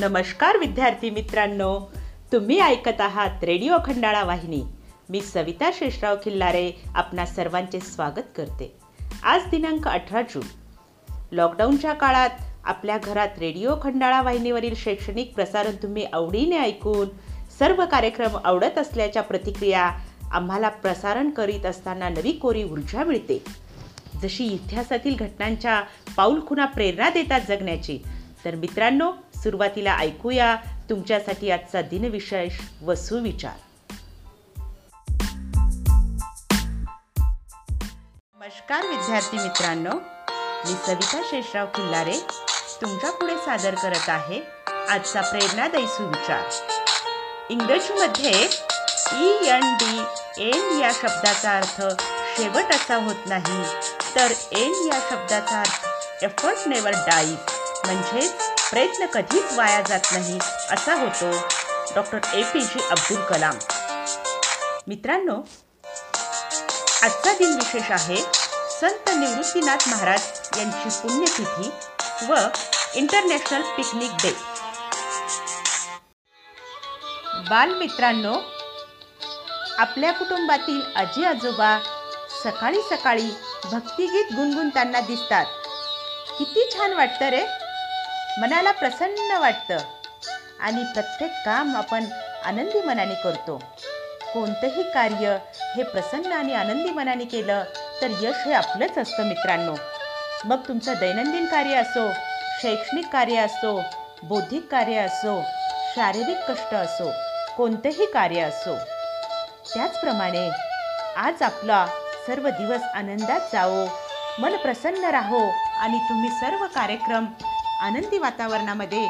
नमस्कार विद्यार्थी मित्रांनो. तुम्ही ऐकत आहात रेडिओ खंडाळा वाहिनी. मी सविता शेषराव खिल्लारे आपणा सर्वांचे स्वागत करते. आज दिनांक अठरा जून. लॉकडाऊनच्या काळात आपल्या घरात रेडिओ खंडाळा वाहिनीवरील शैक्षणिक प्रसारण तुम्ही आवडीने ऐकून सर्व कार्यक्रम आवडत असल्याच्या प्रतिक्रिया आम्हाला प्रसारण करीत असताना नवी कोरी ऊर्जा मिळते. जशी इतिहासातील घटनांच्या पाऊलखुणा प्रेरणा देतात जगण्याची. तर मित्रांनो सुरुवातीला ऐकूया तुमच्यासाठी आजचा दिनविशेष व सुविचार नमस्कार विद्यार्थी मित्रांनो. मी सविता शेषराव खिल्लारे तुमच्यापुढे सादर करत आहे आजचा प्रेरणादायी सुविचार इंग्रजीमध्ये ई एन डी एन या शब्दाचा अर्थ शेवट असा होत नाही तर एन या शब्दाचा अर्थ एफर्ट नेवर डाईज म्हणजेच प्रयत्न कधीच वाया जात नाही. असा होतो डॉक्टर ए पी जे अब्दुल कलाम. मित्रांनो आजचा दिन विशेष आहे संत निवृत्तीनाथ महाराज यांची पुण्यतिथी व इंटरनॅशनल पिकनिक डे बालमित्रांनो आपल्या कुटुंबातील आजी आजोबा सकाळी सकाळी भक्तिगीत गुणगुणताना दिसतात. किती छान वाटतं रे. मनाला प्रसन्न वाटतं. आणि प्रत्येक काम आपण आनंदी मनाने करतो. कोणतंही कार्य हे प्रसन्न आणि आनंदी मनाने केलं तर यश हे आपलंच असतं मित्रांनो. मग तुमचं दैनंदिन कार्य असो शैक्षणिक कार्य असो बौद्धिक कार्य असो शारीरिक कष्ट असो कोणतंही कार्य असो. त्याचप्रमाणे आज आपला सर्व दिवस आनंदात जावो मन प्रसन्न राहो आणि तुम्ही सर्व कार्यक्रम आनंदी वातावरणामध्ये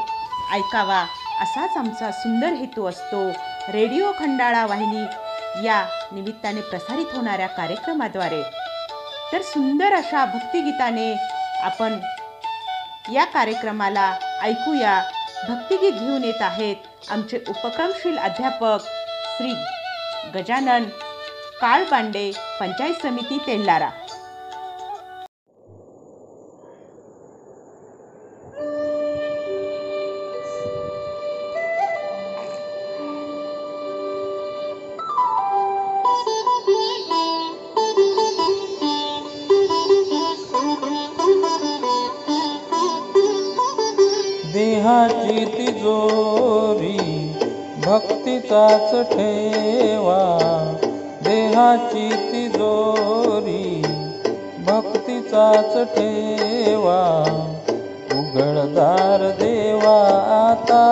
ऐकावा असाच आमचा सुंदर हेतू असतो. रेडिओ खंडाळा वाहिनी या निमित्ताने प्रसारित होणाऱ्या कार्यक्रमाद्वारे. तर सुंदर अशा भक्तिगीताने आपण या कार्यक्रमाला ऐकूया. भक्तिगीत घेऊन येत आहेत आमचे उपक्रमशील अध्यापक श्री गजानन काळबांडे पंचायत समिती तेल्लारा देहाची तिजोरी भक्तीचाच ठेवा. देहाची तिजोरी भक्तीचाच ठेवा. उघडदार देवा आता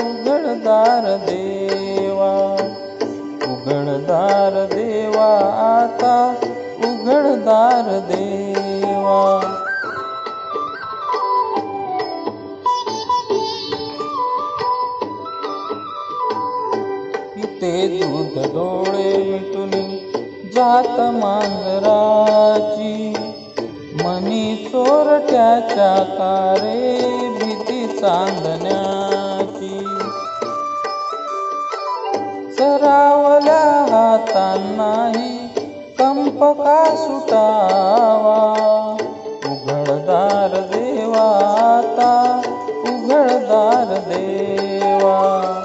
उघडदार देवा. उघडदार देवा आता उघडदार देवा. ते दूध डोळे मिटून जात मांजराची. मनी चोरट्याच्या कारे भीती चांदण्याची. सरावल्या हातांनाही कंप का सुटावा. उघडदार देवा आता उघडदार देवा.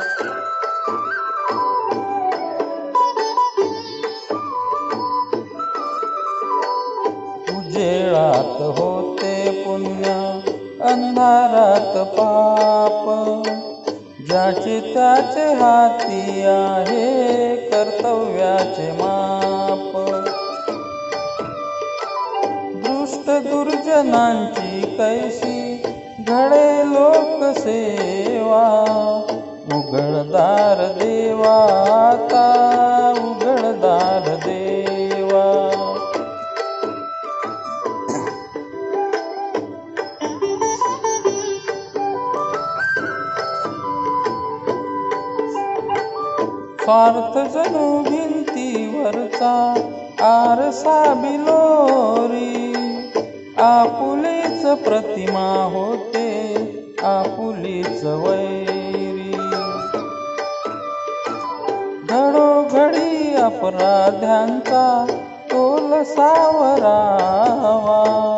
उजेळात होते पुण्य अंधारात पाप. ज्याचे त्याचे हाती आहे कर्तव्याचे माप. दृष्ट दुर्जनांची कैसी घडे लोकसेवा उघडदार देवा आता उघडदार देवा पार्थ जणू भिंतीवरचा आरसा बिलोरी आपुलीच प्रतिमा होते आपुलीच वैरी. घडोघडी अपराध्यांचा तोल सावरावा.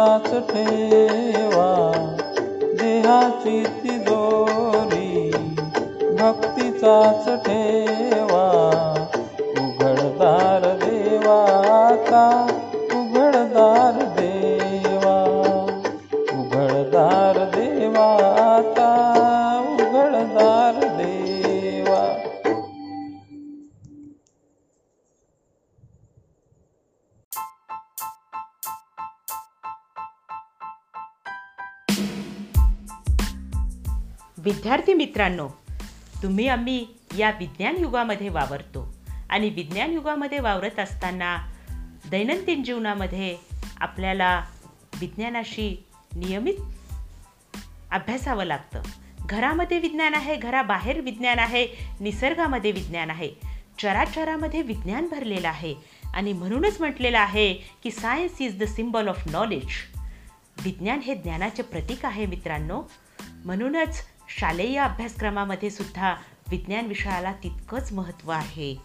हाताच ठेवा. देहाची तिजोरी भक्तीचाच विद्यार्थी मित्रांनो तुम्ही आम्ही या विज्ञान युगामध्ये वावरतो आणि विज्ञान युगामध्ये वावरत असताना दैनंदिन जीवनामध्ये आपल्याला विज्ञानाशी नियमित अभ्यासावं लागतं. घरामध्ये विज्ञान आहे घराबाहेर विज्ञान आहे निसर्गामध्ये विज्ञान आहे. चराचरामध्ये विज्ञान भरलेलं आहे आणि म्हणूनच म्हटलेलं आहे की science is the symbol of knowledge विज्ञान हे ज्ञानाचे प्रतीक आहे मित्रांनो. म्हणूनच शालेय अभ्यासक्रमामध्ये सुद्धा विज्ञान विषयाला तितकंच महत्त्व आहे.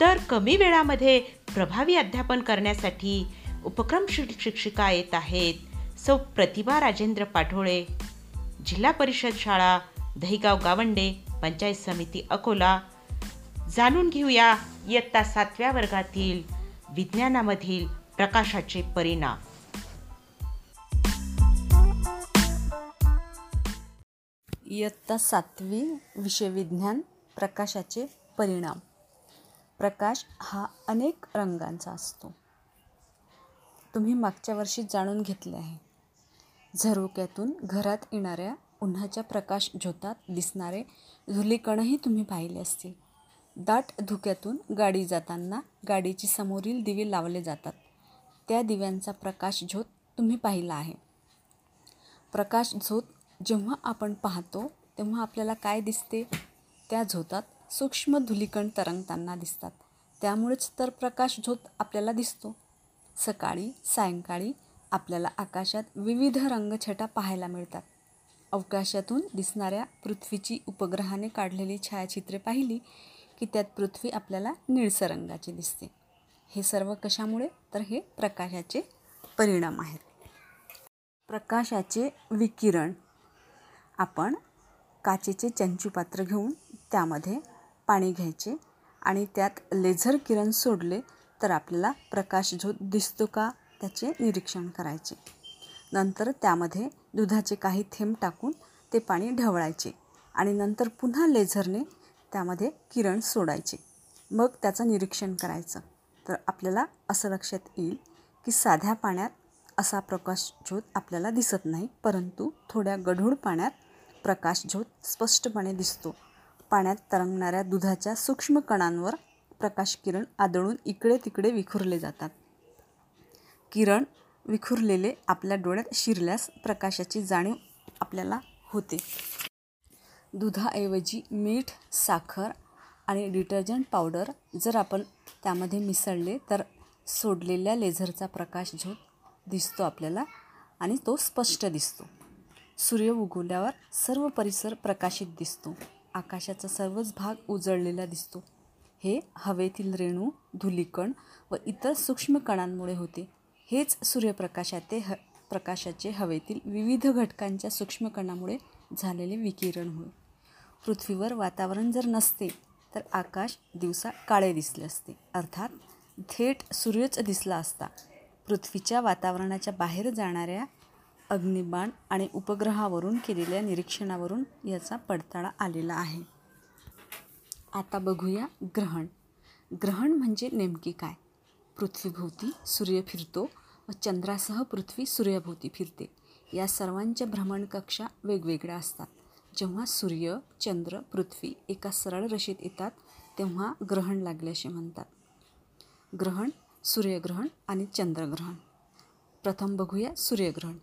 तर कमी वेळामध्ये प्रभावी अध्यापन करण्यासाठी उपक्रम शिक्षिका येत आहेत. सौ प्रतिभा राजेंद्र पाठोळे जिल्हा परिषद शाळा दहिगाव गावंडे पंचायत समिती अकोला. जाणून घेऊया इयत्ता सातव्या वर्गातील विज्ञानामधील प्रकाशाचे परिणाम. इयत्ता सातवी विषय विज्ञान प्रकाशाचे परिणाम. प्रकाश हा अनेक रंगांचा असतो. तुम्ही मागच्या वर्षी जाणून घेतले आहे. झरोक्यातून घरात येणाऱ्या उन्हाच्या प्रकाश झोतात दिसणारे धुलीकणही तुम्ही पाहिले असतील. दाट धुक्यातून गाडी जाताना गाडीची समोरील दिवे लावले जातात. त्या दिव्यांचा प्रकाश झोत तुम्ही पाहिला आहे. प्रकाश झोत जेव्हा आपण पाहतो तेव्हा आपल्याला काय दिसते? त्या झोतात सूक्ष्म धुलीकण तरंगताना दिसतात. त्यामुळेच तर प्रकाश झोत आपल्याला दिसतो. सकाळी सायंकाळी आपल्याला आकाशात विविध रंगछटा पाहायला मिळतात. अवकाशातून दिसणाऱ्या पृथ्वीची उपग्रहाने काढलेली छायाचित्रे पाहिली की त्यात पृथ्वी आपल्याला निळसर रंगाची दिसते. हे सर्व कशामुळे? तर हे प्रकाशाचे परिणाम आहेत. प्रकाशाचे विकिरण आपण काचेचे चंचू पात्र घेऊन त्यामध्ये पाणी घ्यायचे आणि त्यात लेझर किरण सोडले तर आपल्याला प्रकाश जो दिसतो का त्याचे निरीक्षण करायचे. नंतर त्यामध्ये दुधाचे काही थेंब टाकून ते पाणी ढवळायचे आणि नंतर पुन्हा लेझरने त्यामध्ये किरण सोडायचे. मग त्याचं निरीक्षण करायचं. तर आपल्याला असं लक्षात येईल की साध्या पाण्यात असा प्रकाशझोत आपल्याला दिसत नाही परंतु थोड्या गढूळ पाण्यात प्रकाशझोत स्पष्टपणे दिसतो. पाण्यात तरंगणाऱ्या दुधाच्या सूक्ष्म कणांवर प्रकाश किरण आदळून इकडे तिकडे विखुरले जातात. किरण विखुरलेले आपल्या डोळ्यात शिरल्यास प्रकाशाची जाणीव आपल्याला होते. दुधाऐवजी मीठ साखर आणि डिटर्जंट पावडर जर आपण त्यामध्ये मिसळले तर सोडलेल्या लेझरचा प्रकाश झोत दिसतो आपल्याला आणि तो स्पष्ट दिसतो. सूर्य उगवल्यावर सर्व परिसर प्रकाशित दिसतो. आकाशाचा सर्वच भाग उजळलेला दिसतो. हे हवेतील रेणू धुलीकण व इतर सूक्ष्म कणांमुळे होते. हेच सूर्यप्रकाशाते ह प्रकाशाचे हवेतील विविध घटकांच्या सूक्ष्म कणामुळे झालेले विकिरण होय. पृथ्वीवर वातावरण जर नसते तर आकाश दिवसा काळे दिसले असते. अर्थात थेट सूर्यच दिसला असता. पृथ्वीच्या वातावरणाच्या बाहेर जाणाऱ्या अग्निबाण आणि उपग्रहावरून केलेल्या निरीक्षणावरून याचा पडताळा आलेला आहे. आता बघूया ग्रहण. ग्रहण म्हणजे नेमके काय? पृथ्वीभोवती सूर्य फिरतो व चंद्रासह पृथ्वी सूर्याभोवती फिरते. या सर्वांच्या भ्रमणकक्षा वेगवेगळ्या असतात. जेव्हा सूर्य चंद्र पृथ्वी एका सरळ रशीत येतात तेव्हा ग्रहण लागले असे म्हणतात. ग्रहण सूर्यग्रहण आणि चंद्रग्रहण. प्रथम बघूया सूर्यग्रहण.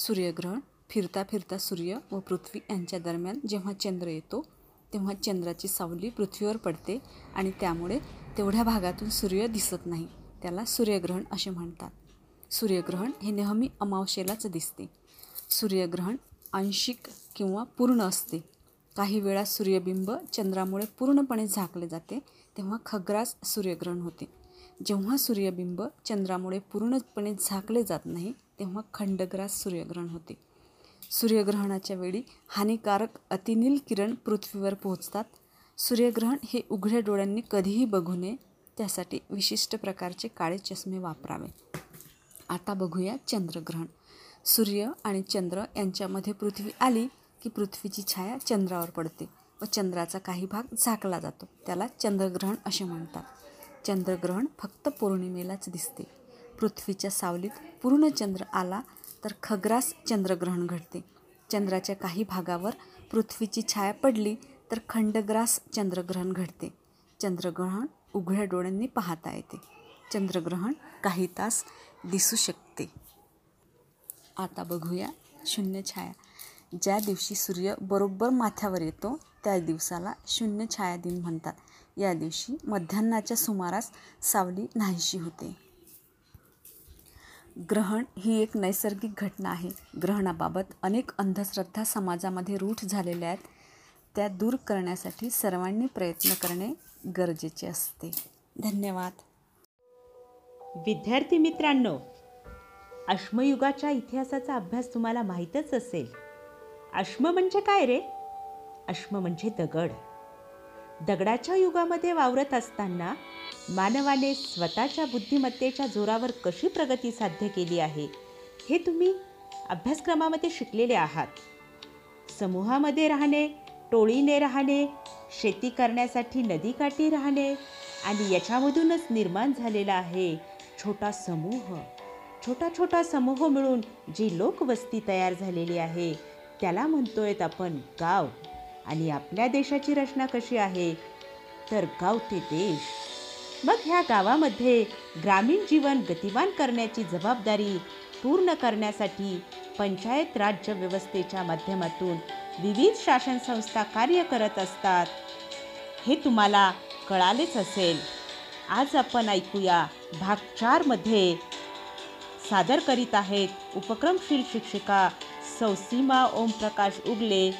सूर्यग्रहण फिरता फिरता सूर्य व पृथ्वी यांच्या दरम्यान जेव्हा चंद्र येतो तेव्हा चंद्राची सावली पृथ्वीवर पडते आणि त्यामुळे तेवढ्या भागातून सूर्य दिसत नाही. त्याला सूर्यग्रहण असे म्हणतात. सूर्यग्रहण हे नेहमी अमावशेलाच दिसते. सूर्यग्रहण आंशिक किंवा पूर्ण असते. काही वेळा सूर्यबिंब चंद्रामुळे पूर्णपणे झाकले जाते तेव्हा खग्रास सूर्यग्रहण होते. जेव्हा सूर्यबिंब चंद्रामुळे पूर्णपणे झाकले जात नाही तेव्हा खंडग्रास सूर्यग्रहण होते. सूर्यग्रहणाच्या वेळी हानिकारक अतिनील किरण पृथ्वीवर पोहोचतात. सूर्यग्रहण हे उघड्या डोळ्यांनी कधीही बघू नये त्यासाठी विशिष्ट प्रकारचे काळे चष्मे वापरावे. आता बघूया चंद्रग्रहण. सूर्य आणि चंद्र यांच्यामध्ये पृथ्वी आली की पृथ्वीची छाया चंद्रावर पडते व चंद्राचा काही भाग झाकला जातो. त्याला चंद्रग्रहण असे म्हणतात. चंद्रग्रहण फक्त पौर्णिमेलाच दिसते. पृथ्वीच्या सावलीत पूर्ण चंद्र आला तर खग्रास चंद्रग्रहण घडते. चंद्राच्या काही भागावर पृथ्वीची छाया पडली तर खंडग्रास चंद्रग्रहण घडते. चंद्रग्रहण उघड्या डोळ्यांनी पाहता येते. चंद्रग्रहण काही तास दिसू शकते. आता बघूया शून्य छाया. ज्या दिवशी सूर्य बरोबर माथ्यावर येतो त्या दिवसाला शून्य छाया दिन म्हणतात. या दिवशी मध्यान्नाच्या सुमारास सावली नाहीशी होते. ग्रहण ही एक नैसर्गिक घटना आहे. ग्रहणाबाबत अनेक अंधश्रद्धा समाजामध्ये रूढ झालेल्या आहेत. त्या दूर करण्यासाठी सर्वांनी प्रयत्न करणे गरजेचे असते. धन्यवाद. विद्यार्थी मित्रांनो अश्मयुगाच्या इतिहासाचा अभ्यास तुम्हाला माहीतच असेल. अश्म म्हणजे काय रे? अश्म म्हणजे दगड. दगडाच्या युगामध्ये वावरत असताना मानवाने स्वतःच्या बुद्धिमत्तेच्या जोरावर कशी प्रगती साध्य केली आहे हे तुम्ही अभ्यासक्रमामध्ये शिकलेले आहात. समूहामध्ये राहणे टोळीने राहणे शेती करण्यासाठी नदीकाठी राहणे आणि याच्यामधूनच निर्माण झालेला आहे छोटा समूह. छोटा छोटा समूह मिळून जी लोकवस्ती तयार झालेली आहे त्याला म्हणतोयत आपण गाव. आणि आपल्या देशाची रचना कशी आहे तर गाव ते देश. मग ह्या गावामध्ये ग्रामीण जीवन गतिमान करण्याची जबाबदारी पूर्ण करण्यासाठी पंचायत राज्य व्यवस्थेच्या माध्यमातून विविध शासन संस्था कार्य करत असतात. हे तुम्हाला कळालेच असेल. आज आपण ऐकूया भाग चारमध्ये सादर करीत आहेत उपक्रमशील शिक्षिका सौ सीमा ओमप्रकाश उगले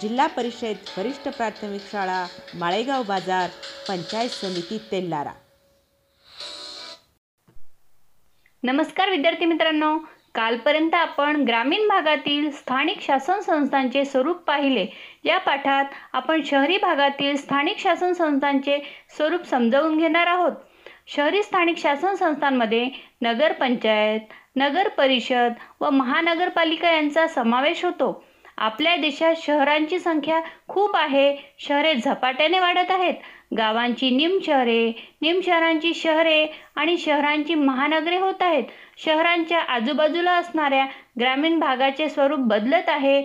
जिल्हा परिषद वरिष्ठ प्राथमिक शाळा माळेगाव बाजार पंचायत समिती तेल्लारा नमस्कार विद्यार्थी मित्रांनो. कालपर्यंत आपण ग्रामीण भागातील स्थानिक शासन संस्थांचे स्वरूप पाहिले. या पाठात आपण शहरी भागातील स्थानिक शासन संस्थांचे स्वरूप समजावून घेणार आहोत. शहरी स्थानिक शासन संस्थांमध्ये नगरपंचायत नगर परिषद व महानगरपालिका यांचा समावेश होतो. आपल्या देशात शहरांची संख्या खूप आहे. शहरे झपाट्याने वाढत आहेत. गावांची निमशहरे निमशहरांची शहरे आणि शहरांची महानगरे होत आहेत. शहरांच्या आजूबाजूला असणाऱ्या ग्रामीण भागाचे स्वरूप बदलत आहे.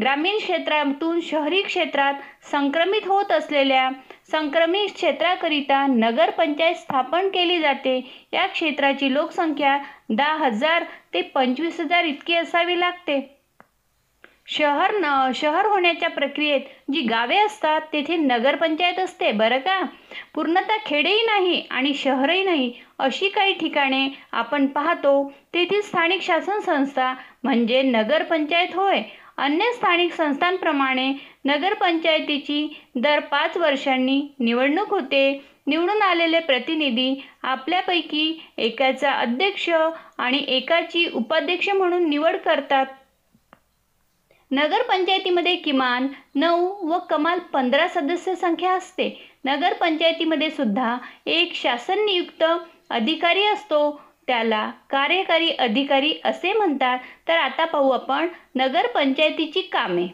ग्रामीण क्षेत्रातून शहरी क्षेत्रात संक्रमित होत असलेल्या संक्रमित क्षेत्राकरिता नगरपंचायत स्थापन केली जाते. या क्षेत्राची लोकसंख्या दहा हजार ते पंचवीस हजार इतकी असावी लागते. शहर न शहर होण्याच्या प्रक्रियेत जी गावे असतात तेथे नगरपंचायत असते बरं का? पूर्णतः खेडेही नाही आणि शहरही नाही अशी काही ठिकाणे आपण पाहतो तेथील स्थानिक शासन संस्था म्हणजे नगरपंचायत होय. अन्य स्थानिक संस्थांप्रमाणे नगरपंचायतीची दर पाच वर्षांनी निवडणूक होते. निवडून आलेले प्रतिनिधी आपल्यापैकी एकाचा अध्यक्ष आणि एकाची उपाध्यक्ष म्हणून निवड करतात. नगरपंचायतीमध्ये किमान नऊ व कमाल पंधरा सदस्य संख्या असते. नगरपंचायतीमध्ये सुद्धा एक शासन नियुक्त अधिकारी असतो. त्याला कार्यकारी अधिकारी असे म्हणतात. तर आता पाहू आपण नगरपंचायतीची कामे.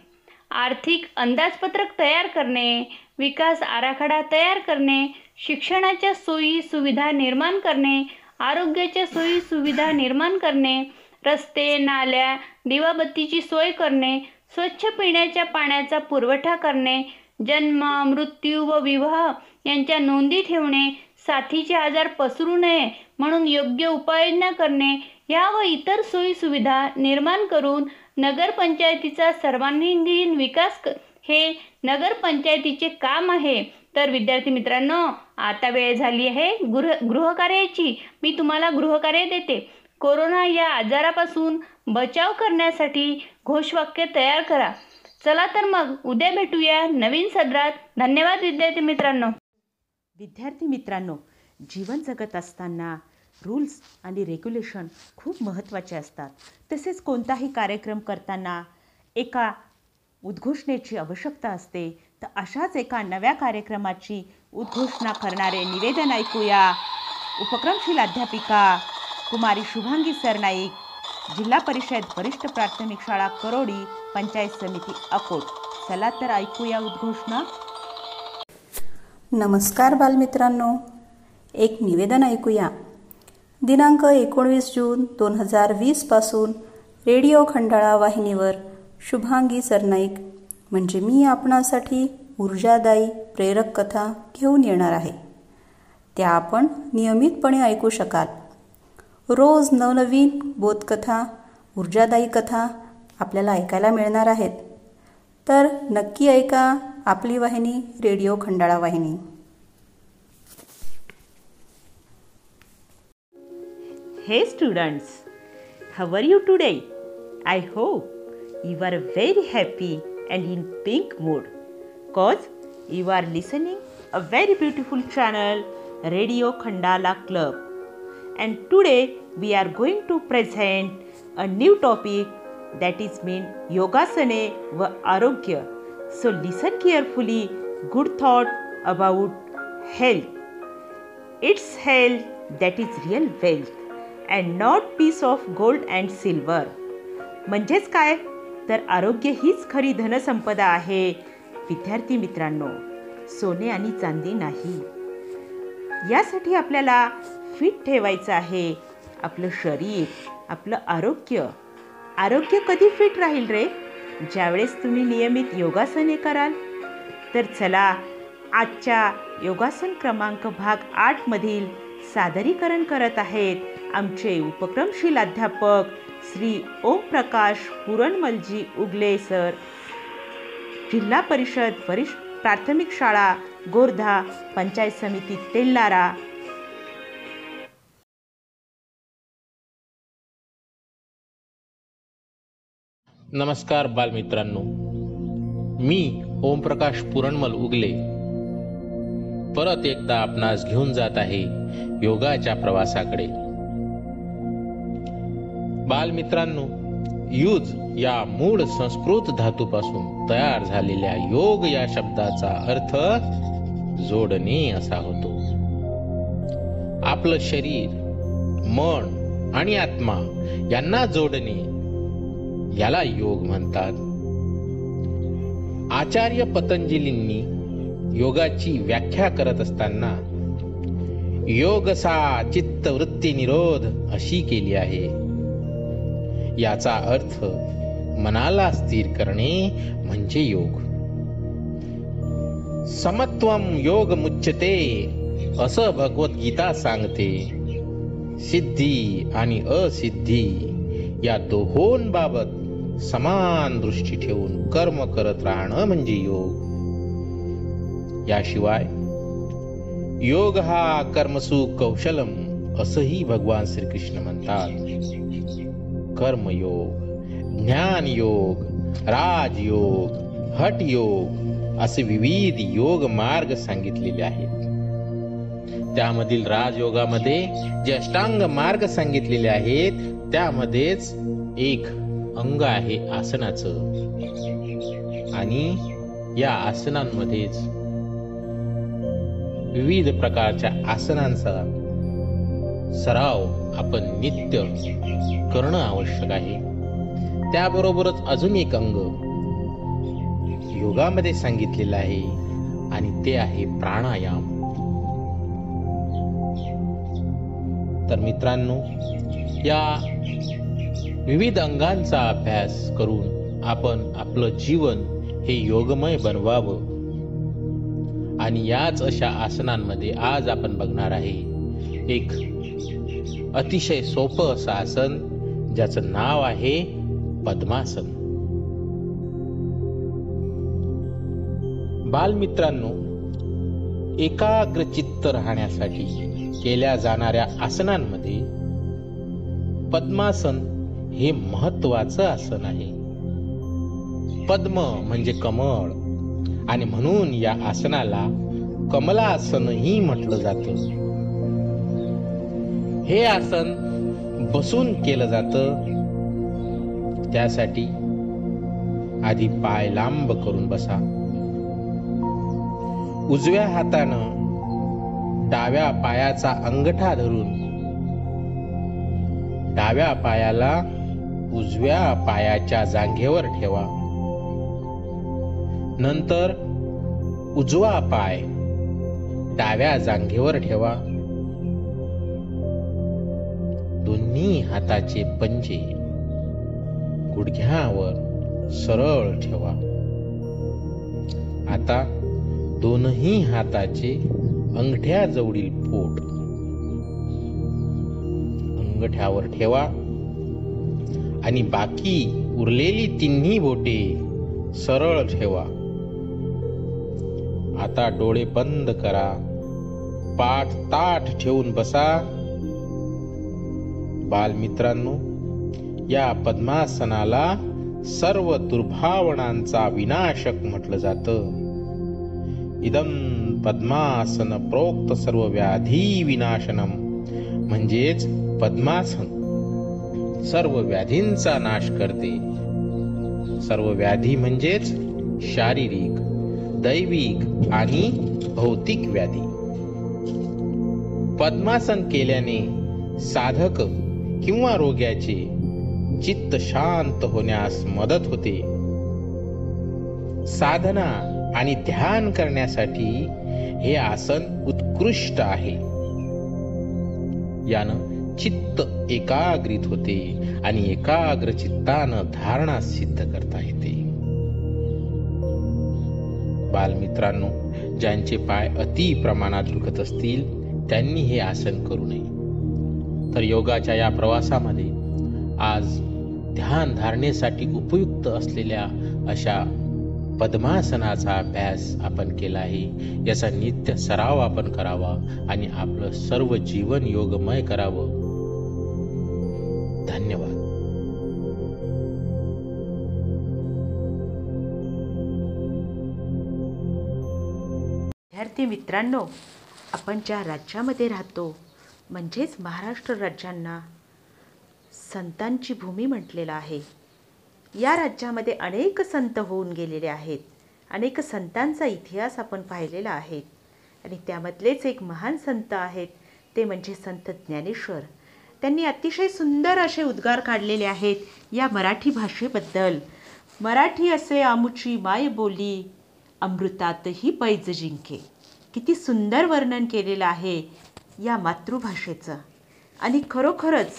आर्थिक अंदाजपत्रक तयार करणे विकास आराखडा तयार करणे शिक्षणाच्या सोयी सुविधा निर्माण करणे आरोग्याच्या सोयी सुविधा निर्माण करणे रस्ते नाल्या दिवाबत्तीची सोय करणे स्वच्छ पिण्याच्या पाण्याचा पुरवठा करणे जन्म मृत्यू व विवाह यांच्या नोंदी ठेवणे साथीचे आजार पसरू नये म्हणून योग्य उपाययोजना करणे या व इतर सोयी सुविधा निर्माण करून नगरपंचायतीचा सर्वांगीण विकास हे नगरपंचायतीचे काम आहे. तर विद्यार्थी मित्रांनो आता वेळ झाली आहे गृह गृहकार्याची. मी तुम्हाला गृहकार्य देते. कोरोना या आजारापासून बचाव करण्यासाठी घोषवाक्य तयार करा. चला तर मग उद्या भेटूया नवीन सदरात. धन्यवाद विद्यार्थी मित्रांनो. विद्यार्थी मित्रांनो जीवन जगत असताना रूल्स आणि रेग्युलेशन खूप महत्त्वाचे असतात. तसेच कोणताही कार्यक्रम करताना एका उद्घोषणेची आवश्यकता असते तर अशाच एका नव्या कार्यक्रमाची उद्घोषणा करणारे निवेदन ऐकूया. उपक्रमशील अध्यापिका कुमारी शुभांगी सरनाईक जिल्हा परिषद वरिष्ठ प्राथमिक शाळा करोडी पंचायत समिती अकोट. चला तर ऐकूया उद्घोषणा. नमस्कार बालमित्रांनो. एक निवेदन ऐकूया. दिनांक एकोणवीस जून दोन हजार वीसपासून रेडिओ खंडाळा वाहिनीवर शुभांगी सरनाईक म्हणजे मी आपणासाठी ऊर्जादायी प्रेरक कथा घेऊन येणार आहे. त्या आपण नियमितपणे ऐकू शकाल. रोज नवनवीन बोधकथा ऊर्जादायी कथा आपल्याला ऐकायला मिळणार आहेत. तर नक्की ऐका आपली वाहिनी रेडिओ खंडाळा वाहिनी. Hey students how are you today I hope you are very happy and in pink mood cause you are listening a very beautiful channel radio Khandala club and today we are going to present a new topic that is mean yogasane wa arogya. So listen carefully good thought about health. It's health that is real wealth and not piece of gold and silver. म्हणजेच काय तर आरोग्य हीच खरी धनसंपदा आहे विद्यार्थी मित्रांनो सोने आणि चांदी नाही यासाठी आपल्याला फिट ठेवायचं आहे आपलं शरीर आपलं आरोग्य. आरोग्य कधी फिट राहील रे? ज्यावेळेस तुम्ही नियमित योगासने कराल. तर चला आजच्या योगासन क्रमांक भाग आठमधील सादरीकरण करत आहेत आमचे उपक्रमशील अध्यापक श्री ओमप्रकाश पुरणमलजी उगले सर. जिल्हा परिषद वरिष्ठ प्राथमिक शाळा गोर्धा पंचायत समिती तेल्लारा नमस्कार बालमित्रांनो. मी ओमप्रकाश पुरणमल उगले. परत एकदा आपणास घेऊन जात आहे योगाच्या प्रवासाकडे. बालमित्रांनो युज या मूळ संस्कृत धातूपासून तयार झालेल्या योग या शब्दाचा अर्थ जोडणे असा होतो. आपलं शरीर मन आणि आत्मा यांना जोडणे याला योग म्हणतात. आचार्य पतंजलींनी योगाची व्याख्या करत असताना योगसा चित्त वृत्ती निरोध अशी केली आहे. याचा अर्थ मनाला स्थिर करणे म्हणजे योग. समत्वम योग मुच्यते असं भगवद्गीता सांगते. सिद्धी आणि असिद्धी या दोहोंबाबत समान दृष्टी ठेवून कर्म करत राहणं म्हणजे योग. याशिवाय योग हा कर्मसु कौशलम असंही भगवान श्रीकृष्ण म्हणतात. कर्मयोग ज्ञानयोग राजयोग हटयोग असे विविध योग मार्ग सांगितलेले आहेत. त्यामधील राजयोगामध्ये जे अष्टांग मार्ग सांगितलेले आहेत त्यामध्येच एक अंग आहे आसनाचं. आणि या आसनांमध्येच विविध प्रकारच्या आसनांचा सराव आपण नित्य करणं आवश्यक आहे. त्याबरोबरच अजून एक अंग योगामध्ये सांगितलेलं आहे आणि ते आहे प्राणायाम. तर मित्रांनो या विविध अंगांचा अभ्यास करून आपण आपलं जीवन हे योगमय बनवावं. आणि याच अशा आसनांमध्ये आज आपण बघणार आहे एक अतिशय सोपं असं आसन ज्याचं नाव आहे पद्मासन. बालमित्रांनो एकाग्रचित्त राहण्यासाठी केल्या जाणाऱ्या आसनांमध्ये पद्मासन हे महत्वाचं आसन आहे पद्म म्हणजे कमळ. आणि म्हणून या आसनाला कमलासनही म्हटलं जातं. हे आसन बसून केलं जातं. त्यासाठी आधी पाय लांब करून बसा. उजव्या हातानं डाव्या पायाचा अंगठा धरून डाव्या पायाला उजव्या पायाच्या जांघेवर ठेवा. नंतर उजवा पाय डाव्या जांघेवर ठेवा. दोन्ही हाताचे पंजे गुडघ्यावर सरळ ठेवा. आता दोनही हाताचे अंगठ्या जवळील पोट अंगठ्यावर ठेवा. आणि बाकी उरलेली तिन्ही बोटे सरळ ठेवा. आता डोळे बंद करा. पाठ ताठ ठेवून बसा. बालमित्रांनो या पद्मासनाला सर्व दुर्भावनांचा विनाशक म्हटलं जातं. इदम पद्मासन प्रोक्त सर्व व्याधी विनाशनम. म्हणजेच पद्मासन. सर्व व्याधींचा नाश करते. सर्व व्याधी म्हणजेच शारीरिक दैविक आणि भौतिक व्याधी. पद्मासन केल्याने साधक किंवा रोग्याचे चित्त शांत होण्यास मदत होते. साधना आणि ध्यान करण्यासाठी हे आसन उत्कृष्ट आहे. यानं चित्त एकाग्रित होते आणि एकाग्र चित्तानं धारणा सिद्ध करता येते. बालमित्रांनो ज्यांचे पाय अति प्रमाणात दुखत असतील त्यांनी हे आसन करू नये. तर योगाच्या या प्रवासामध्ये आज ध्यान धारणेसाठी उपयुक्त असलेल्या अशा पद्मासनाचा अभ्यास आपण केला आहे. याचा नित्य सराव आपण करावा आणि आपलं सर्व जीवन योगमय करावं. धन्यवाद. विद्यार्थी मित्रांनो आपण ज्या राज्यामध्ये राहतो म्हणजेच महाराष्ट्र राज्यांना संतांची भूमी म्हटलेलं आहे. या राज्यामध्ये अनेक संत होऊन गेलेले आहेत. अनेक संतांचा इतिहास आपण पाहिलेला आहे. आणि त्यामधलेच एक महान संत आहेत ते म्हणजे संत ज्ञानेश्वर. त्यांनी अतिशय सुंदर असे उद्गार काढलेले आहेत या मराठी भाषेबद्दल. मराठी असे आमुची माय बोली अमृतातही पैज जिंके. किती सुंदर वर्णन केलेलं आहे या मातृभाषेचं. आणि खरोखरच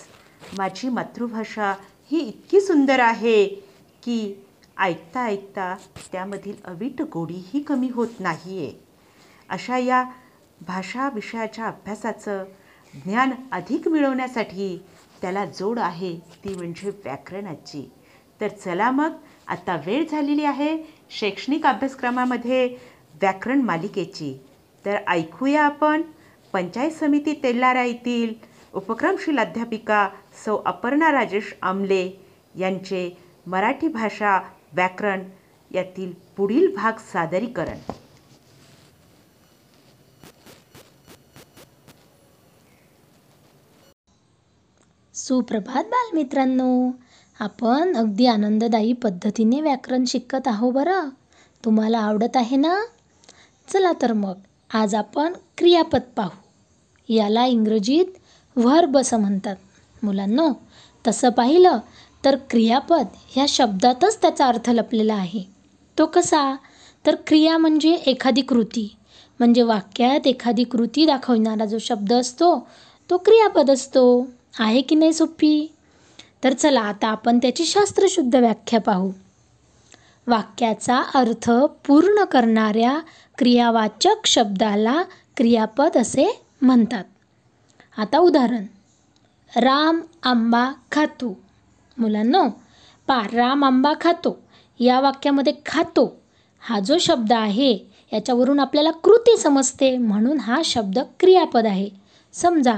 माझी मातृभाषा ही इतकी सुंदर आहे की ऐकता ऐकता त्यामधील अवीट गोडीही कमी होत नाही आहे अशा या भाषा विषयाच्या अभ्यासाचं ज्ञान अधिक मिळवण्यासाठी त्याला जोड आहे ती म्हणजे व्याकरणाची तर चला मग आता वेळ झालेली आहे शैक्षणिक अभ्यासक्रमामध्ये व्याकरण मालिकेची. तर ऐकूया आपण पंचायत समिती तेल्लारा येथील उपक्रमशील अध्यापिका सौ अपर्णा राजेश आमले यांचे मराठी भाषा व्याकरण यातील पुढील भाग सादरीकरण. सुप्रभात बालमित्रांनो. आपण अगदी आनंददायी पद्धतीने व्याकरण शिकत आहो बरं. तुम्हाला आवडत आहे ना? चला तर मग आज आपण क्रियापद पाहू. याला इंग्रजीत व्हर्ब असं म्हणतात. मुलांनो तसं पाहिलं तर क्रियापद ह्या शब्दातच त्याचा अर्थ लपलेला आहे. तो कसा? तर क्रिया म्हणजे एखादी कृती. म्हणजे वाक्यात एखादी कृती दाखवणारा जो शब्द असतो तो क्रियापद असतो. आहे की नाही सोपी तर चला आता आपण त्याची शास्त्रशुद्ध व्याख्या पाहू. वाक्याचा अर्थ पूर्ण करणाऱ्या क्रियावाचक शब्दाला क्रियापद असे म्हणतात. आता उदाहरण. राम आंबा खातो. मुलांनो पा राम आंबा खातो. या वाक्यामध्ये खातो हा जो शब्द आहे याच्यावरून आपल्याला कृती समजते म्हणून हा शब्द क्रियापद आहे. समजा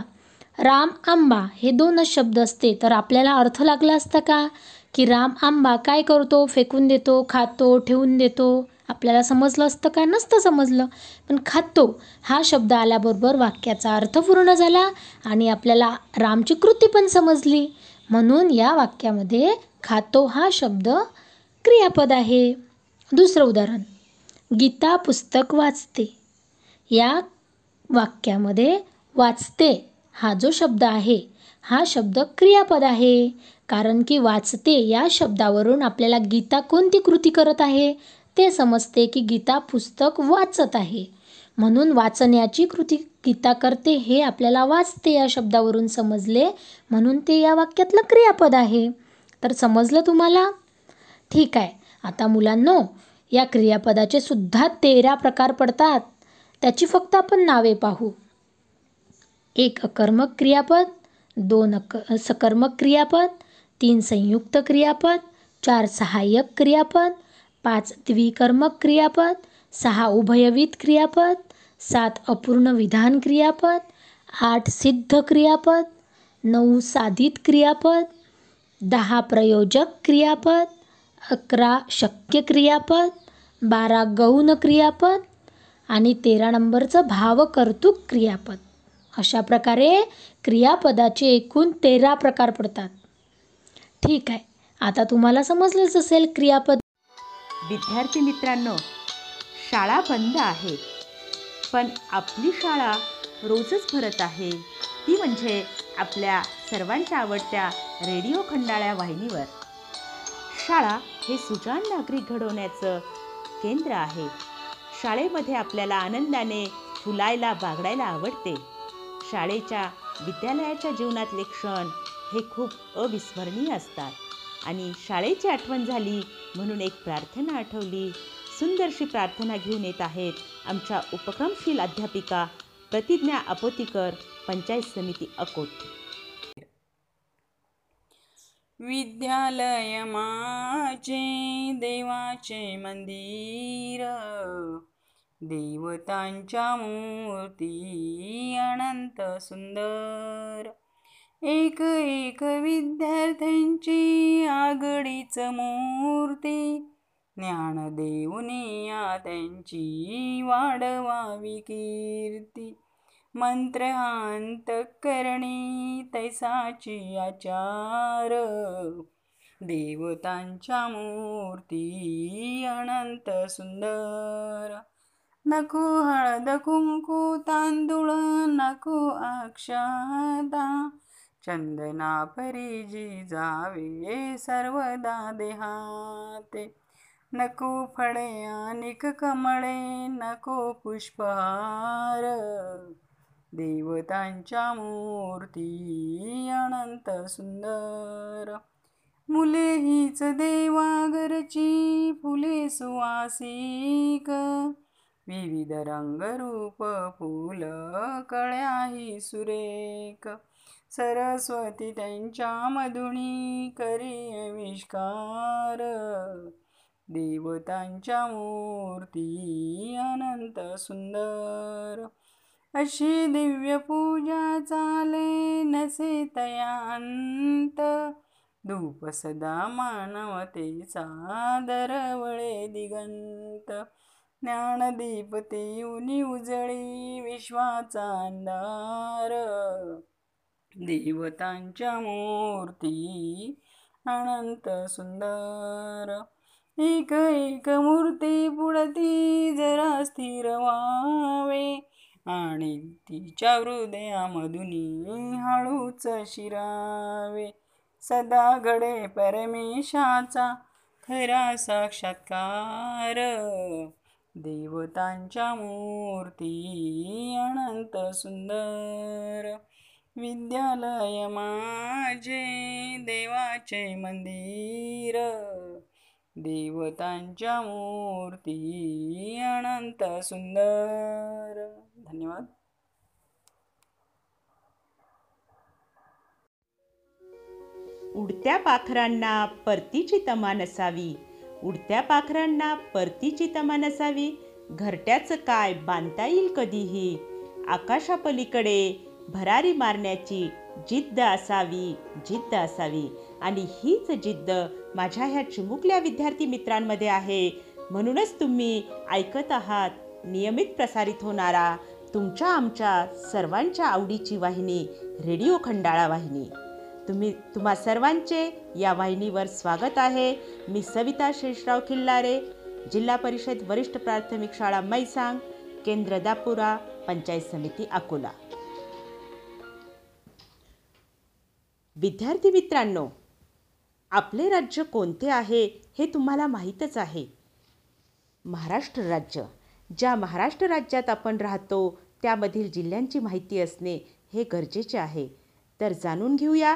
राम आंबा हे दोनच शब्द असते. तर आपल्याला अर्थ लागला असता का? की राम आंबा काय करतो? फेकून देतो खातो ठेवून देतो. आपल्याला समजलं असतं का? नसतं समजलं. पण खातो हा शब्द आल्याबरोबर वाक्याचा अर्थ पूर्ण झाला आणि आपल्याला रामची कृती पण समजली. म्हणून या वाक्यामध्ये खातो हा शब्द क्रियापद आहे. दुसरं उदाहरण. गीता पुस्तक वाचते. या वाक्यामध्ये वाचते. हा जो शब्द आहे हा शब्द क्रियापद आहे. कारण की वाचते या शब्दावरून आपल्याला गीता कोणती कृती करत आहे? ते समजते की गीता पुस्तक वाचत आहे. म्हणून वाचण्याची कृती गीता करते हे आपल्याला वाचते या शब्दावरून समजले म्हणून ते या वाक्यातलं क्रियापद आहे. तर समजलं तुम्हाला? ठीक आहे. आता मुलांनो या क्रियापदाचे सुद्धा तेरा प्रकार पडतात. त्याची फक्त आपण नावे पाहू. एक अकर्मक क्रियापद दोन अक सकर्मक क्रियापद तीन संयुक्त क्रियापद चार सहाय्यक क्रियापद पाच द्विकर्मक क्रियापद सहा उभयविध क्रियापद सात अपूर्ण विधान क्रियापद आठ सिद्ध क्रियापद नऊ साधित क्रियापद दहा प्रयोजक क्रियापद अकरा शक्य क्रियापद बारा गौण क्रियापद आणि तेरा नंबरचं भावकर्तुक क्रियापद. अशा प्रकारे क्रियापदाचे एकूण तेरा प्रकार पडतात. ठीक आहे. आता तुम्हाला समजलंच असेल क्रियापद विद्यार्थी मित्रांनो शाळा बंद आहे. पण आपली शाळा रोजच भरत आहे. ती म्हणजे आपल्या सर्वांच्या आवडत्या रेडिओ खंडाळ्या वाहिनीवर. शाळा हे सुजाण नागरिक घडवण्याचं केंद्र आहे. शाळेमध्ये आपल्याला आनंदाने फुलायला बागडायला आवडते. शाळेच्या विद्यालयाच्या जीवनातले क्षण हे खूप अविस्मरणीय असतात. आणि शाळेची आठवण झाली म्हणून एक प्रार्थना आठवली. सुंदरशी प्रार्थना घेऊन येत आहेत आमच्या उपक्रमशील अध्यापिका प्रतिज्ञा अपोतीकर पंचायत समिती अकोट. विद्यालय माझे देवाचे मंदिर. देवतांच्या मूर्ती अनंत सुंदर. एक एक विद्यार्थ्यांची आगडीच मूर्ती. ज्ञान देऊनी या त्यांची वाढवावी कीर्ती. मंत्र अंतकरणी तैसाची आचार. देवतांच्या मूर्ती अनंत सुंदर. नको हळद कुंकू तांदूळ नको अक्षता चंदना परिजी जावे सर्वदा देहाते नको फळे अनिक कमळे नको पुष्पहार देवतांच्या मूर्ती अनंत सुंदर मुले हीच देवागरची फुले सुवासिक विविध रंगरूप फूल कळ्याही सुरेख. सरस्वती त्यांच्या मधुणी करी आविष्कार देवतांच्या मूर्ती अनंत सुंदर. अशी दिव्य पूजा चाले नसे तयांत धूप सदा मानवतेचा दरवळे दिगंत. ज्ञानदीप तेऊनी उजळी विश्वाचा अंधार. देवतांच्या मूर्ती अनंत सुंदर. एक एक मूर्ती पुढती जरा स्थिर व्हावे आणि तिच्या हृदयामधून हळूच शिरावे. सदा घडे परमेशाचा खरा साक्षात्कार. देवतांच्या मूर्ती अनंत सुंदर. विद्यालय माझे देवाचे मंदिर. देवतांच्या मूर्ती अनंत सुंदर. धन्यवाद. उडत्या पाखरांना परतीची तमा नसावी. उडत्या पाखरांना परतीची तमा नसावी घरट्याचं काय बांधता येईल कधीही? आकाशापलीकडे भरारी मारण्याची जिद्द असावी जिद्द असावी. आणि हीच जिद्द माझ्या ह्या चिमुकल्या विद्यार्थी मित्रांमध्ये आहे. म्हणूनच तुम्ही ऐकत आहात नियमित प्रसारित होणारा तुमच्या आमच्या सर्वांच्या आवडीची वाहिनी रेडिओ खंडाळा वाहिनी. तुम्ही तुम्हा सर्वांचे या वाहिनीवर स्वागत आहे. मी सविता शेषराव खिल्लारे जिल्हा परिषद वरिष्ठ प्राथमिक शाळा मैसांग केंद्र दापुरा पंचायत समिती अकोला. विद्यार्थी मित्रांनो आपले राज्य कोणते आहे हे तुम्हाला माहीतच आहे. महाराष्ट्र राज्य. ज्या महाराष्ट्र राज्यात आपण राहतो त्यामधील जिल्ह्यांची माहिती असणे हे गरजेचे आहे. तर जाणून घेऊया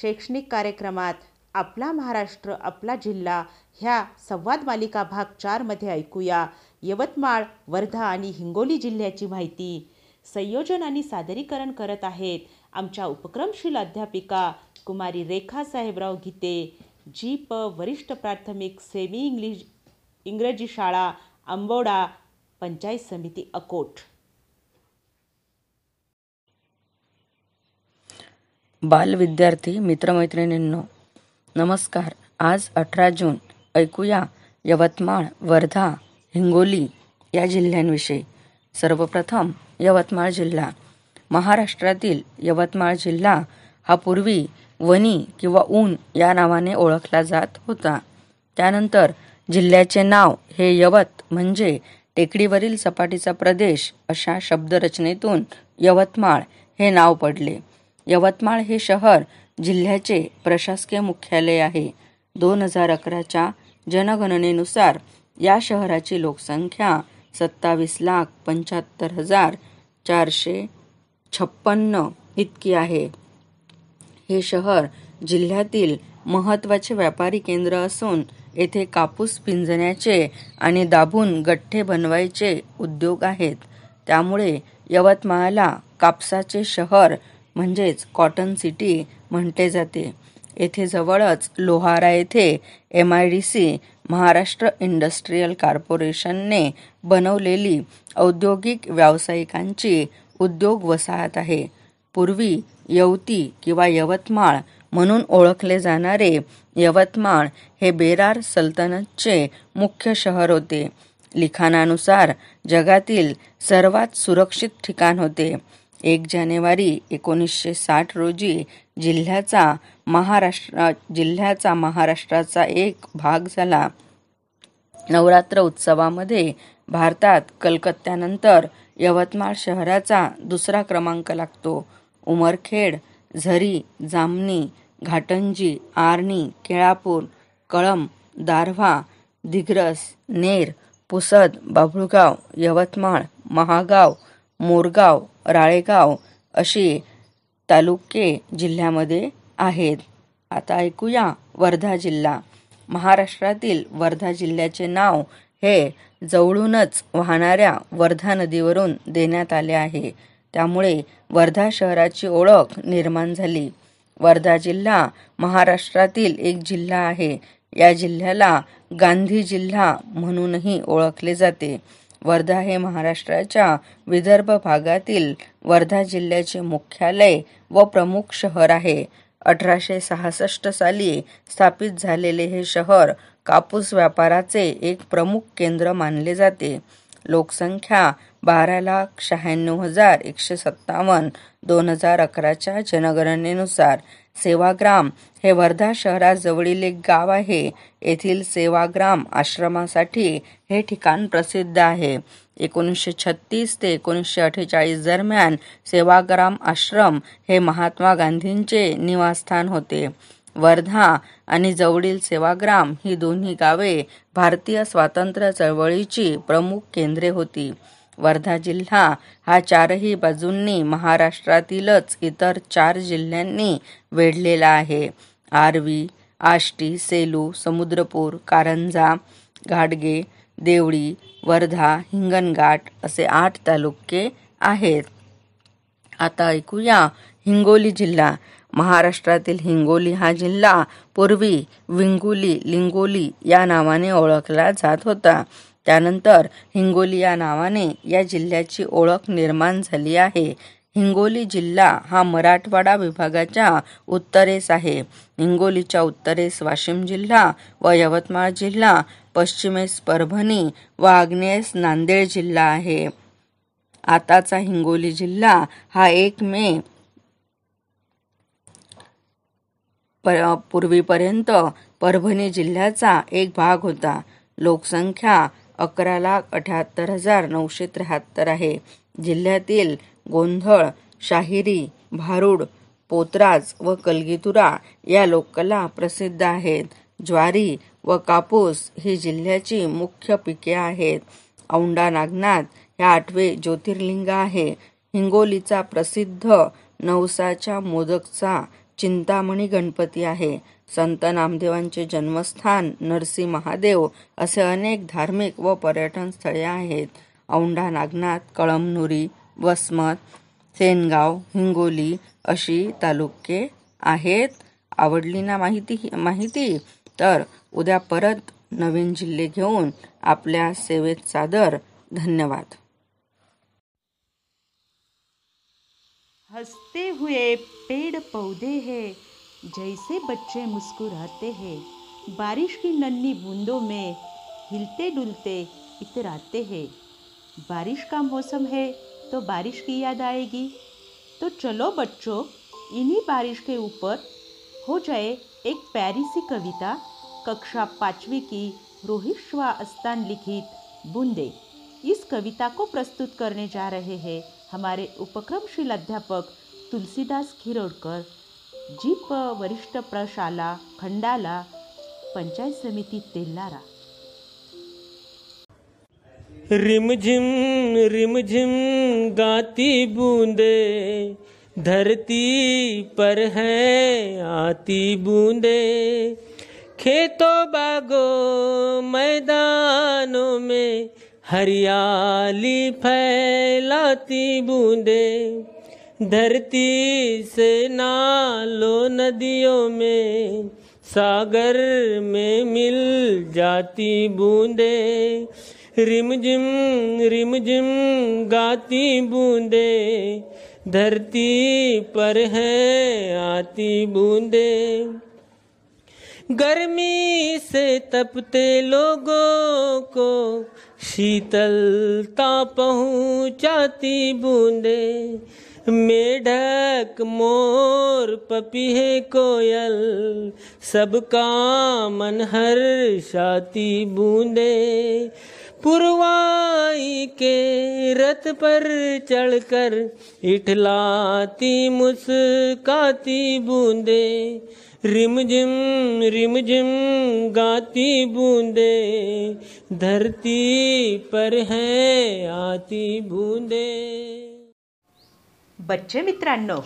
शैक्षणिक कार्यक्रमात आपला महाराष्ट्र आपला जिल्हा ह्या संवाद मालिका भाग चारमध्ये ऐकूया. यवतमाळ वर्धा आणि हिंगोली जिल्ह्याची माहिती. संयोजन आणि सादरीकरण करत आहेत आमच्या उपक्रमशील अध्यापिका कुमारी रेखा साहेबराव गीते. जी प वरिष्ठ प्राथमिक सेमी इंग्लिश इंग्रजी शाळा आंबोडा पंचायत समिती अकोट. बालविद्यार्थी मित्रमैत्रिणींनो नमस्कार. आज अठरा जून. ऐकूया यवतमाळ वर्धा हिंगोली या जिल्ह्यांविषयी. सर्वप्रथम यवतमाळ जिल्हा. महाराष्ट्रातील यवतमाळ जिल्हा हा पूर्वी वनी किंवा ऊन या नावाने ओळखला जात होता. त्यानंतर जिल्ह्याचे नाव हे यवत म्हणजे टेकडीवरील सपाटीचा प्रदेश अशा शब्दरचनेतून यवतमाळ हे नाव पडले. यवतमाळ हे शहर जिल्ह्याचे प्रशासकीय मुख्यालय आहे. दोन हजार अकराच्या जनगणनेनुसार या शहराची लोकसंख्या सत्तावीस लाख पंच्याहत्तर हजार चारशे छप्पन्न इतकी आहे. हे शहर जिल्ह्यातील महत्त्वाचे व्यापारी केंद्र असून येथे कापूस पिंजण्याचे आणि दाबून गठ्ठे बनवायचे उद्योग आहेत. त्यामुळे यवतमाळला कापसाचे शहर म्हणजेच कॉटन सिटी म्हटले जाते. येथे जवळच लोहारा येथे M I D C Maharashtra industrial कॉर्पोरेशनने बनवलेली औद्योगिक व्यावसायिकांची उद्योग वसाहत आहे. पूर्वी यवती किंवा यवतमाळ म्हणून ओळखले जाणारे यवतमाळ हे बेरार सल्तनतचे मुख्य शहर होते. लिखाणानुसार जगातील सर्वात सुरक्षित ठिकाण होते. एक जानेवारी एकोणीसशे साठ रोजी जिल्ह्याचा महाराष्ट्र जिल्ह्याचा महाराष्ट्राचा एक भाग झाला. नवरात्र उत्सवामध्ये भारतात कलकत्त्यानंतर यवतमाळ शहराचा दुसरा क्रमांक लागतो. उमरखेड झरी जामणी घाटंजी आर्णी केळापूर कळम दारव्हा दिग्रस नेर पुसद बाभुळगाव यवतमाळ महागाव मोरगाव राळेगाव अशी तालुके जिल्ह्यामध्ये आहेत. आता ऐकूया वर्धा जिल्हा. महाराष्ट्रातील वर्धा जिल्ह्याचे नाव हे जवळूनच वाहणाऱ्या वर्धा नदीवरून देण्यात आले आहे. त्यामुळे वर्धा शहराची ओळख निर्माण झाली. वर्धा जिल्हा महाराष्ट्रातील एक जिल्हा आहे. या जिल्ह्याला गांधी जिल्हा म्हणूनही ओळखले जाते. वर्धा हे महाराष्ट्राच्या विदर्भ भागातील वर्धा जिल्ह्याचे मुख्यालय व प्रमुख शहर आहे. अठराशे सहासष्ट साली स्थापित झालेले हे शहर कापूस व्यापाराचे एक प्रमुख केंद्र मानले जाते. लोकसंख्या बारा लाख शहाण्णव हजार एकशे सत्तावन्न दोन हजार अकराच्या जनगणनेनुसार सेवाग्राम हे वर्धा शहराजवळील एक गाव आहे. येथील सेवाग्राम आश्रमासाठी हे ठिकाण प्रसिद्ध आहे. एकोणीसशे छत्तीस ते एकोणीसशे अठ्ठेचाळीस दरम्यान सेवाग्राम आश्रम हे महात्मा गांधींचे निवासस्थान होते. वर्धा आणि जवळील सेवाग्राम ही दोन्ही गावे भारतीय स्वातंत्र्य चळवळीची प्रमुख केंद्रे होती. वर्धा जिल्हा हा चारही बाजूंनी महाराष्ट्रातीलच इतर चार जिल्ह्यांनी वेढलेला आहे. आरवी आष्टी सेलू समुद्रपूर कारंजा घाटगे देवळी वर्धा हिंगणघाट असे आठ तालुके आहेत. आता ऐकूया हिंगोली जिल्हा. महाराष्ट्रातील हिंगोली हा जिल्हा पूर्वी विंगोली लिंगोली या नावाने ओळखला जात होता. त्यानंतर हिंगोली या नावाने या जिल्ह्याची ओळख निर्माण झाली आहे. हिंगोली जिल्हा हा मराठवाडा विभागाच्या उत्तरेस आहे. हिंगोलीच्या उत्तरेस वाशिम जिल्हा व यवतमाळ जिल्हा पश्चिमेस परभणी व आग्नेयेस नांदेड जिल्हा आहे. आताचा हिंगोली जिल्हा हा एक मे पूर्वीपर्यंत परभणी जिल्ह्याचा एक भाग होता. लोकसंख्या अकरा लाख अठ्याहत्तर हजार नऊशे त्र्याहत्तर आहे. जिल्ह्यातील गोंधळ शाहिरी भारूड पोतराज व कलगीतुरा या लोककला प्रसिद्ध आहेत. ज्वारी व कापूस ही जिल्ह्याची मुख्य पिके आहेत. औंढा नागनाथ हे आठवे ज्योतिर्लिंग आहे. हिंगोलीचा प्रसिद्ध नवसाच्या मोदकचा चिंतामणी गणपती आहे. संत नामदेवांचे जन्मस्थान नरसी महादेव असे अनेक धार्मिक व पर्यटन स्थळे आहेत. औंढा नागनाथ कळमनुरी वसमत सेनगाव हिंगोली अशी तालुके आहेत. आवडली ना माहिती माहिती? तर उद्या परत नवीन जिल्हे घेऊन आपल्या सेवेत सादर. धन्यवाद. हसते हुए पेड़ पौधे हैं जैसे बच्चे मुस्कुराते हैं। बारिश की नन्ही बूंदों में हिलते डुलते इतराते हैं। बारिश का मौसम है तो बारिश की याद आएगी। तो चलो बच्चों, इन्हीं बारिश के ऊपर हो जाए एक प्यारी सी कविता, कक्षा पाँचवीं की रोहित श्वा अस्तान लिखित बूंदे। इस कविता को प्रस्तुत करने जा रहे हैं हमारे उपक्रमशील अध्यापक तुलसीदास खिरोडकर। जीप वरिष्ठ प्रशाला, खंडाला, पंचायत समिति तेल्लारा रिमझिम रिमझिम गाती बूंदे, धरती पर है आती बूंदे। खेतों बागों, मैदानों में हरियाली फैलाती बूंदे। धरती से नालों नदियों में, सागर में मिल जाती बूंदे। रिमझिम रिमझिम गाती बूंदे, धरती पर है आती बूंदे। गर्मी से तपते लोगों को शीतलता पहुंचाती बूंदे। मेढक मोर पपीहे कोयल सबका मन हर्षाती बूंदे। पुरवाई के रथ पर चढ़कर इठलाती मुस्काती बूंदे। रिमझिम रिमझिम गाती बूंदे। धरती पर है आती बूंदे। बच्चे मित्रांनो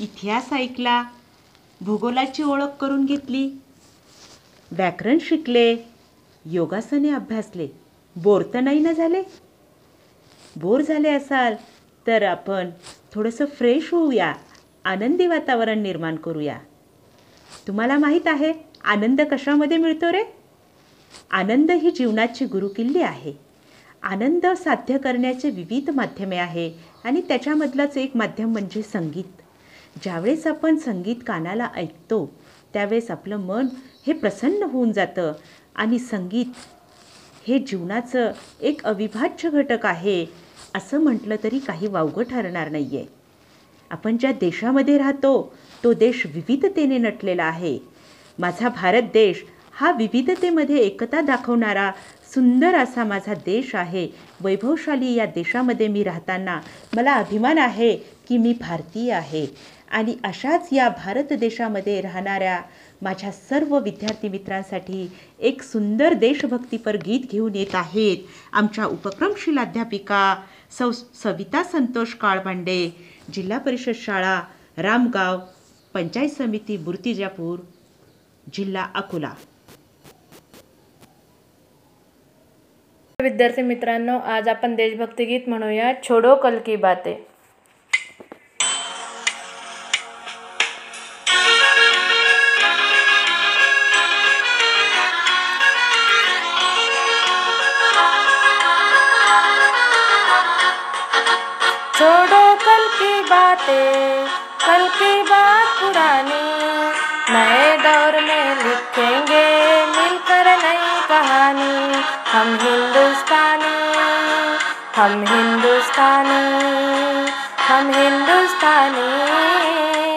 इतिहास ऐकला भूगोलाची ओळख करून घेतली व्याकरण शिकले योगासने अभ्यासले बोर तर नाही ना झाले? बोर झाले असाल तर आपण थोडंसं फ्रेश होऊया आनंदी वातावरण निर्माण करूया. तुम्हाला माहीत आहे आनंद कशामध्ये मिळतो रे? आनंद ही जीवनाची गुरुकिल्ली आहे. आनंद साध्य करण्याचे विविध माध्यमे आहे. आणि त्याच्यामधलंच एक माध्यम म्हणजे संगीत. ज्यावेळेस आपण संगीत कानाला ऐकतो त्यावेळेस आपलं मन हे प्रसन्न होऊन जातं आणि संगीत हे जीवनाचं एक अविभाज्य घटक आहे असं म्हटलं तरी काही वावगं ठरणार नाही आहे आपण ज्या देशामध्ये राहतो तो देश विविधतेने नटलेला आहे. माझा भारत देश हा विविधतेमध्ये एकता दाखवणारा सुंदर असा माझा देश आहे. वैभवशाली या देशामध्ये मी राहताना मला अभिमान आहे की मी भारतीय आहे. आणि अशाच या भारत देशामध्ये राहणाऱ्या माझ्या सर्व विद्यार्थी मित्रांसाठी एक सुंदर देशभक्तीपर गीत घेऊन येत आहेत आमच्या उपक्रमशील अध्यापिका सौ सविता संतोष काळभांडे जिल्हा परिषद शाळा रामगाव पंचायत समिती मूर्तिजापूर जिल्हा अकोला. विद्यार्थी मित्रांनो, आज आपण देशभक्ती गीत म्हणूया, छोडो कल की बातें. छोड़ो कल की बातें, कल की बात पुरानी, नए दौर में लिखेंगे, मिलकर नई कहानी, हम हिंदुस्तानी हम हिंदुस्तानी हम हिंदुस्तानी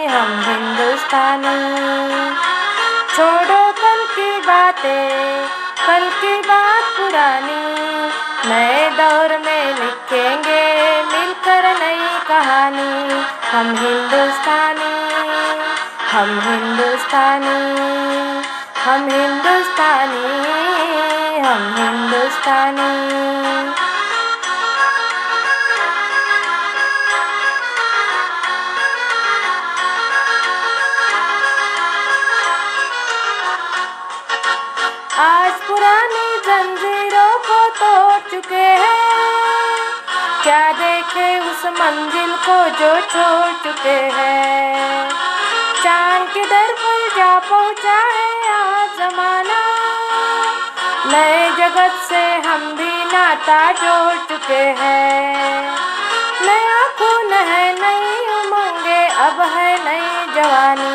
हम हिंदुस्तानी। छोड़ो कल की बातें, कल की बात पुरानी, नए दौर में लिखेंगे मिलकर नई कहानी। हम हिंदुस्तानी हम हिंदुस्तानी हम हिंदुस्तानी। हिंदुस्तानी आज पुरानी जंजीरों को तोड़ चुके हैं। क्या देखे उस मंजिल को जो छोड़ चुके हैं? चाँद के दर पर जा पहुँचा है आज जमाना। नए जगत से हम भी नाता जोड़ चुके हैं। नया खून है नई उमंगे, अब है नई जवानी।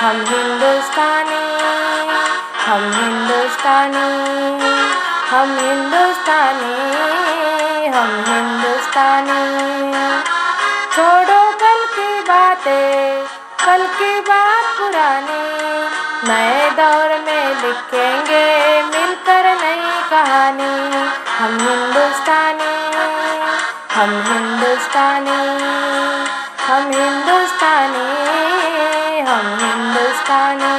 हम हिंदुस्तानी हम हिंदुस्तानी हम हिंदुस्तानी हम हिंदुस्तानी। छोड़ो कल की बातें, कल की बात पुरानी, नए दौर लिखेंगे मिलकर नई कहानी। हम हिंदुस्तानी हम हिंदुस्तानी हम हिंदुस्तानी हम हिंदुस्तानी।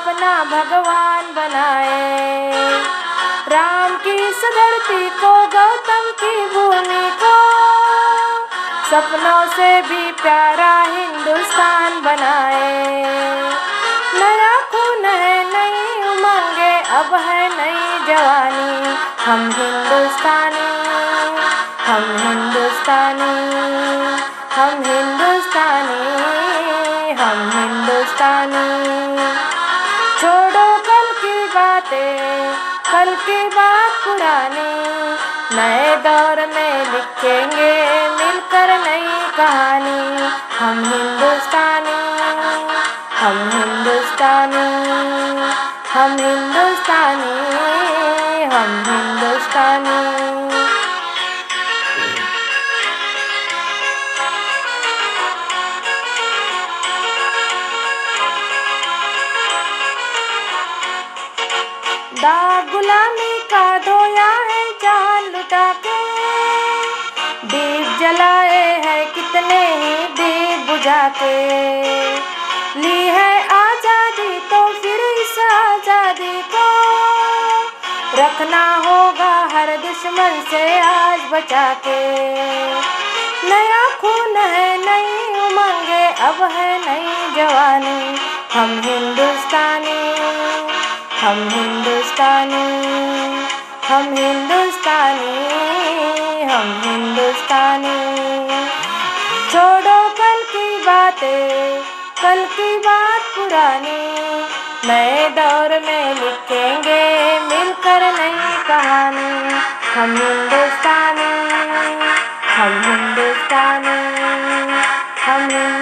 अपना भगवान बनाए। राम की इस धरती को, गौतम की भूमि को, सपनों से भी प्यारा हिंदुस्तान बनाए। नया खून है नई उमंगे, अब है नई जवानी। हम हिंदुस्तानी हम हिंदुस्तानी हम हिंदुस्तानी हम हिंदुस्तानी। बातें कल की बात पुरानी नए दौर में लिखेंगे मिलकर नई कहानी। हम हिंदुस्तानी हम हिंदुस्तानी हम हिंदुस्तानी। के ली है आज़ादी तो फिर इस आज़ादी को। रखना होगा हर दुश्मन से आज बचा के नया खून है, नई उमंगे, अब है नई जवानी। हम हिंदुस्तानी हम हिंदुस्तानी हम हिंदुस्तानी हम हिंदुस्तानी। छोड़ो बातें कल की बात पुरानी नए दौर में लिखेंगे मिलकर नई कहानी। हम हिंदुस्तानी हम हिंदुस्तानी हम हिंदुस्तानी।